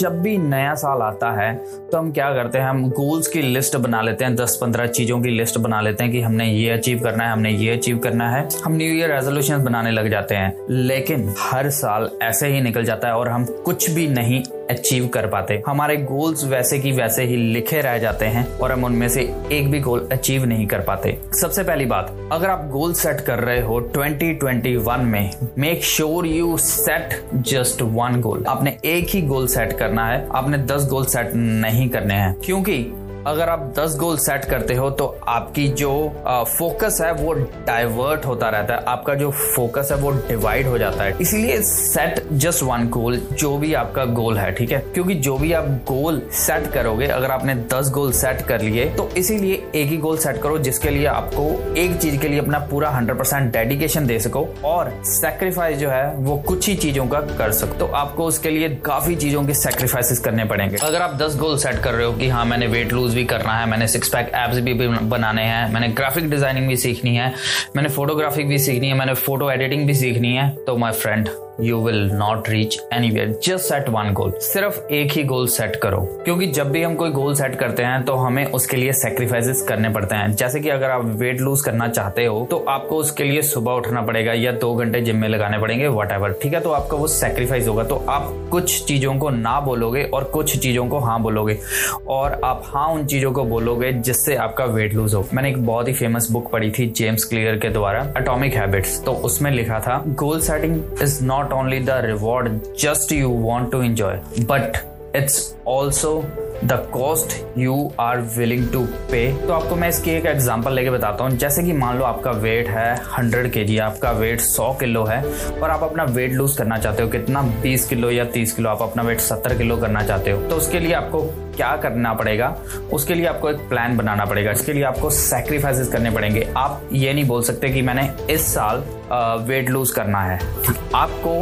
जब भी नया साल आता है तो हम क्या करते हैं, हम गोल्स की लिस्ट बना लेते हैं दस पंद्रह चीज़ों की लिस्ट बना लेते हैं कि हमने ये अचीव करना है, हमने ये अचीव करना है। हम न्यू ईयर रेजोल्यूशन बनाने लग जाते हैं, लेकिन हर साल ऐसे ही निकल जाता है और हम कुछ भी नहीं अचीव कर पाते। हमारे गोल्स वैसे की वैसे ही लिखे रह जाते हैं और हम उनमें से एक भी गोल अचीव नहीं कर पाते। सबसे पहली बात, अगर आप गोल सेट कर रहे हो 2021 में make sure you set just one goal आपने एक ही गोल सेट करना है, आपने 10 गोल सेट नहीं करने हैं। क्योंकि अगर आप 10 गोल सेट करते हो तो आपकी जो फोकस है, वो डाइवर्ट होता रहता है। आपका जो फोकस है, वो डिवाइड हो जाता है। इसीलिए सेट जस्ट वन गोल, जो भी आपका गोल है, ठीक है? क्योंकि जो भी आप गोल सेट करोगे, अगर आपने 10 गोल सेट कर लिए तो इसीलिए एक ही गोल सेट करो, जिसके लिए आपको एक चीज़ के लिए अपना पूरा हंड्रेड परसेंट डेडिकेशन दे सको, और सेक्रीफाइस जो है, वो कुछ ही चीज़ों का कर सको। तो आपको उसके लिए काफ़ी चीज़ों के सेक्रीफाइसेस करने पड़ेंगे। अगर आप दस गोल सेट कर रहे हो कि हाँ मैंने वेट लूज भी करना है, मैंने सिक्स पैक एप्स भी बनाने हैं, मैंने ग्राफिक डिज़ाइनिंग भी सीखनी है, मैंने फोटोग्राफी भी सीखनी है, मैंने फ़ोटो एडिटिंग भी सीखनी है तो my friend you will not reach anywhere just set one goal सिर्फ़ एक ही गोल सेट करो। क्योंकि जब भी हम कोई गोल सेट करते हैं तो हमें उसके लिए सेक्रीफाइसेस करने पड़ते हैं। जैसे कि अगर आप वेट लूज करना चाहते हो तो आपको उसके लिए सुबह उठना पड़ेगा या दो घंटे जिम में लगाने पड़ेंगे वट ठीक है? तो आपका वो सेक्रीफाइस होगा। तो आप कुछ चीज़ों को ना बोलोगे और कुछ चीज़ों को हाँ बोलोगे। और आप हाँ उन चीज़ों को बोलोगे जिससे आपका वेट लूज हो। मैंने एक बहुत ही फ़ेमस बुक पढ़ी थी जेम्स क्लियर के द्वारा अटोमिक हैबिट्स तो उसमें लिखा था goal setting is not not only the reward just you want to enjoy, but it's also the cost you are willing to pay तो आपको मैं इसकी एक एग्जांपल लेके बताता हूँ। जैसे कि मान लो आपका वेट है हंड्रेड के जी आपका वेट सौ किलो है और आप अपना वेट लूज करना चाहते हो कितना बीस किलो या तीस किलो आप अपना वेट सत्तर किलो करना चाहते हो तो उसके लिए आपको क्या करना पड़ेगा, उसके लिए आपको एक प्लान बनाना पड़ेगा। इसके लिए आपको सेक्रीफाइसेस करने पड़ेंगे। आप ये नहीं बोल सकते कि मैंने इस साल वेट लूज करना है। आपको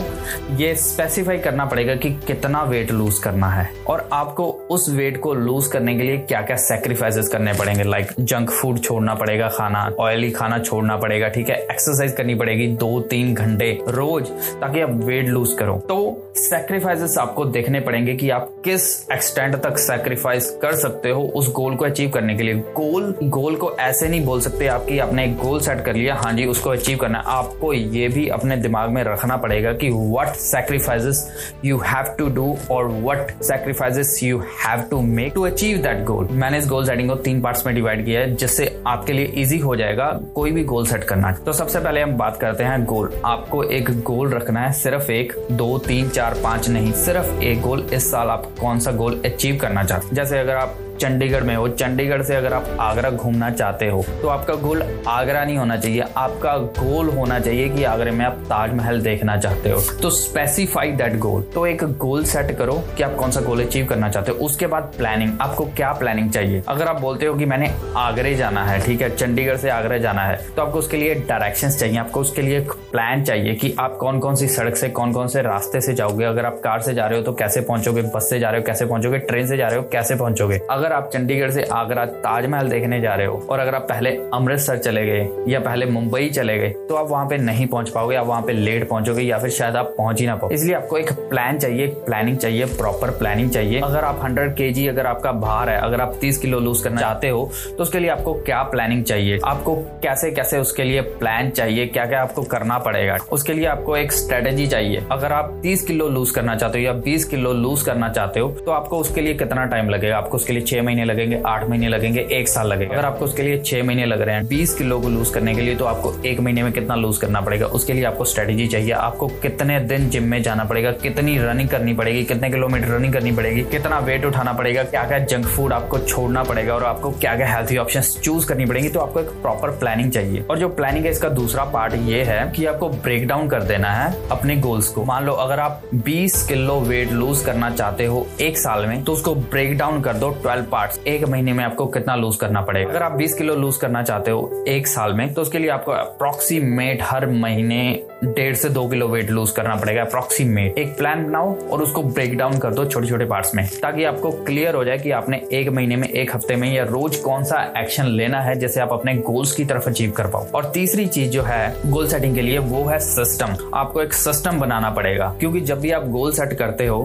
ये स्पेसिफाई करना पड़ेगा कि कितना वेट लूज करना है। और आपको उस वेट को लूज करने के लिए क्या क्या सेक्रीफाइसेस करने पड़ेंगे। लाइक जंक फ़ूड छोड़ना पड़ेगा खाना ऑयली खाना छोड़ना पड़ेगा, ठीक है? एक्सरसाइज करनी पड़ेगी दो तीन घंटे रोज, ताकि आप वेट लूज करो। तो सेक्रीफाइसेस आपको देखने पड़ेंगे कि आप किस एक्सटेंड तक सेक्रीफाइस कर सकते हो उस गोल को अचीव करने के लिए। गोल गोल को ऐसे नहीं बोल सकते आपकी आपने एक गोल सेट कर लिया हाँ जी, उसको अचीव करना। आपको ये भी अपने दिमाग में रखना पड़ेगा कि what sacrifices you have to do और what sacrifices you have to make to achieve that goal मैंने इस गोल सेटिंग को तीन पार्ट्स में डिवाइड किया है, जिससे आपके लिए इजी हो जाएगा कोई भी गोल सेट करना। तो सबसे पहले हम बात करते हैं गोल आपको एक गोल रखना है, सिर्फ़ एक, दो, तीन, चार, पाँच नहीं, सिर्फ़ एक गोल इस साल आप कौन सा गोल अचीव करना चाहते जैसे अगर आप चंडीगढ़ में हो, चंडीगढ़ से अगर आप आगरा घूमना चाहते हो तो आपका गोल आगरा नहीं होना चाहिए, आपका गोल होना चाहिए कि आगरे में आप ताजमहल देखना चाहते हो। तो स्पेसिफाई दैट गोल तो एक गोल सेट करो कि आप कौन सा गोल अचीव करना चाहते हो। उसके बाद प्लानिंग आपको क्या प्लानिंग चाहिए? अगर आप बोलते हो कि मैंने आगरे जाना है, ठीक है, चंडीगढ़ से आगरा जाना है तो आपको उसके लिए डायरेक्शन चाहिए, आपको उसके लिए प्लान चाहिए कि आप कौन कौन सी सड़क से कौन कौन से रास्ते से जाओगे। अगर आप कार से जा रहे हो तो कैसे पहुंचोगे? बस से जा रहे हो, कैसे पहुंचोगे? ट्रेन से जा रहे हो, कैसे पहुंचोगे? अगर अगर आप चंडीगढ़ से आगरा ताजमहल देखने जा रहे हो, और अगर आप पहले अमृतसर चले गए, या पहले मुंबई चले गए तो आप वहाँ पे नहीं पहुँच पाओगे आप वहाँ पे लेट पहुंचोगे, या फिर शायद आप पहुँच ही ना पाओ इसलिए आपको एक प्लान चाहिए प्लानिंग चाहिए प्रॉपर प्लानिंग चाहिए। अगर आप हंड्रेड के अगर आपका भार है, अगर आप तीस किलो लूज करना चाहते हो तो उसके लिए आपको क्या प्लानिंग चाहिए? आपको कैसे कैसे उसके लिए प्लान चाहिए? क्या क्या आपको करना पड़ेगा? उसके लिए आपको एक स्ट्रेटेजी चाहिए। अगर आप तीस किलो लूज करना चाहते हो, या बीस किलो लूज करना चाहते हो तो आपको उसके लिए कितना टाइम लगेगा? आपको उसके लिए छह महीने लगेंगे, आठ महीने लगेंगे, एक साल लगेगा। अगर आपको उसके लिए छह महीने लग रहे हैं, बीस किलो को लूज करने के लिए तो आपको एक महीने में कितना लूज करना पड़ेगा? उसके लिए आपको स्ट्रेटेजी चाहिए। आपको कितने दिन जिम में जाना पड़ेगा? कितनी रनिंग करनी पड़ेगी? कितने किलोमीटर रनिंग करनी पड़ेगी? कितना वेट उठाना पड़ेगा? क्या क्या जंक फ़ूड आपको छोड़ना पड़ेगा? और आपको क्या क्या हेल्थी ऑप्शन चूज़ करनी पड़ेगी? तो आपको एक प्रॉपर प्लानिंग चाहिए। और जो प्लानिंग है, इसका दूसरा पार्ट ये है कि आपको ब्रेक डाउन कर देना है अपने गोल्स को। मान लो, अगर आप 20 किलो वेट लूज करना चाहते हो एक साल में तो उसको ब्रेक डाउन कर दो 12 पार्ट्स एक महीने में आपको कितना लूज करना पड़ेगा? अगर आप 20 किलो लूज करना चाहते हो एक साल में तो उसके लिए आपको अप्रोक्सीमेट हर महीने डेढ़ से दो किलो वेट लूज करना पड़ेगा अप्रोक्सीमेट एक प्लान बनाओ और उसको ब्रेक डाउन कर दो छोटे छोटे पार्ट्स में, ताकि आपको क्लियर हो जाए कि आपने एक महीने में, एक हफ़्ते में या रोज कौन सा एक्शन लेना है जिससे आप अपने गोल्स की तरफ़ अचीव कर पाओ। और तीसरी चीज़ जो है गोल सेटिंग के लिए वो है सिस्टम आपको एक सिस्टम बनाना पड़ेगा, क्योंकि जब भी आप गोल सेट करते हो,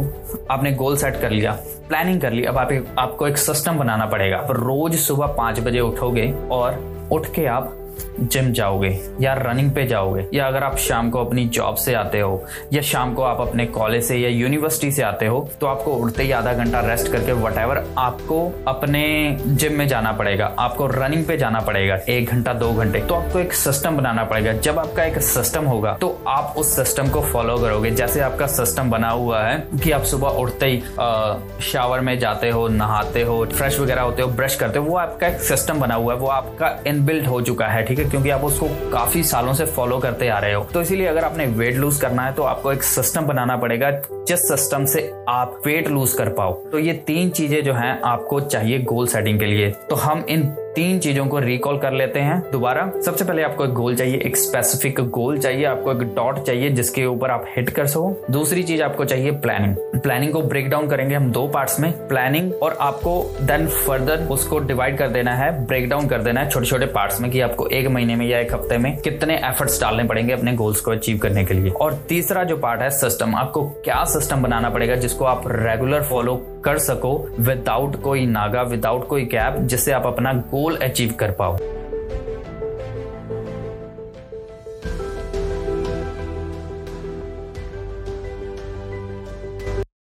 आपने गोल सेट कर लिया प्लानिंग कर ली, अब आप आपको एक सिस्टम बनाना पड़ेगा। रोज सुबह पाँच बजे उठोगे और उठ के आप जिम जाओगे या रनिंग पे जाओगे या अगर आप शाम को अपनी जॉब से आते हो या शाम को आप अपने कॉलेज से या यूनिवर्सिटी से आते हो तो आपको उठते ही आधा घंटा रेस्ट करके वट आपको अपने जिम में जाना पड़ेगा, आपको रनिंग पे जाना पड़ेगा, एक घंटा, दो घंटे। तो आपको एक सिस्टम बनाना पड़ेगा। जब आपका एक सिस्टम होगा तो आप उस सिस्टम को फॉलो करोगे। जैसे आपका सिस्टम बना हुआ है कि आप सुबह उठते ही शावर में जाते हो, नहाते हो फ्रेश वगैरह होते हो ब्रश करते हो, वो आपका एक सिस्टम बना हुआ है, वो आपका इनबिल्ट हो चुका है। ठीक है? क्योंकि आप उसको काफ़ी सालों से फॉलो करते आ रहे हो। तो इसीलिए अगर आपने वेट लूज करना है तो आपको एक सिस्टम बनाना पड़ेगा, जिस सिस्टम से आप वेट लूज कर पाओ। तो ये तीन चीज़ें जो है आपको चाहिए गोल सेटिंग के लिए। तो हम इन तीन चीज़ों को रिकॉल कर लेते हैं दोबारा। सबसे पहले आपको एक गोल चाहिए, एक स्पेसिफिक गोल चाहिए, आपको एक डॉट चाहिए जिसके ऊपर आप हिट कर सको। दूसरी चीज़ आपको चाहिए प्लानिंग प्लानिंग को ब्रेक डाउन करेंगे हम दो पार्ट्स में। प्लानिंग और आपको देन फर्दर उसको डिवाइड कर देना है ब्रेक डाउन कर देना है छोटे छोटे पार्ट्स में कि आपको एक महीने में या एक हफ़्ते में कितने एफर्ट्स डालने पड़ेंगे अपने गोल्स को अचीव करने के लिए। और तीसरा जो पार्ट है सिस्टम आपको क्या सिस्टम बनाना पड़ेगा जिसको आप रेगुलर फॉलो कर सको विदाउट कोई नागा विदाउट कोई कैप जिससे आप अपना गोल अचीव कर पाओ।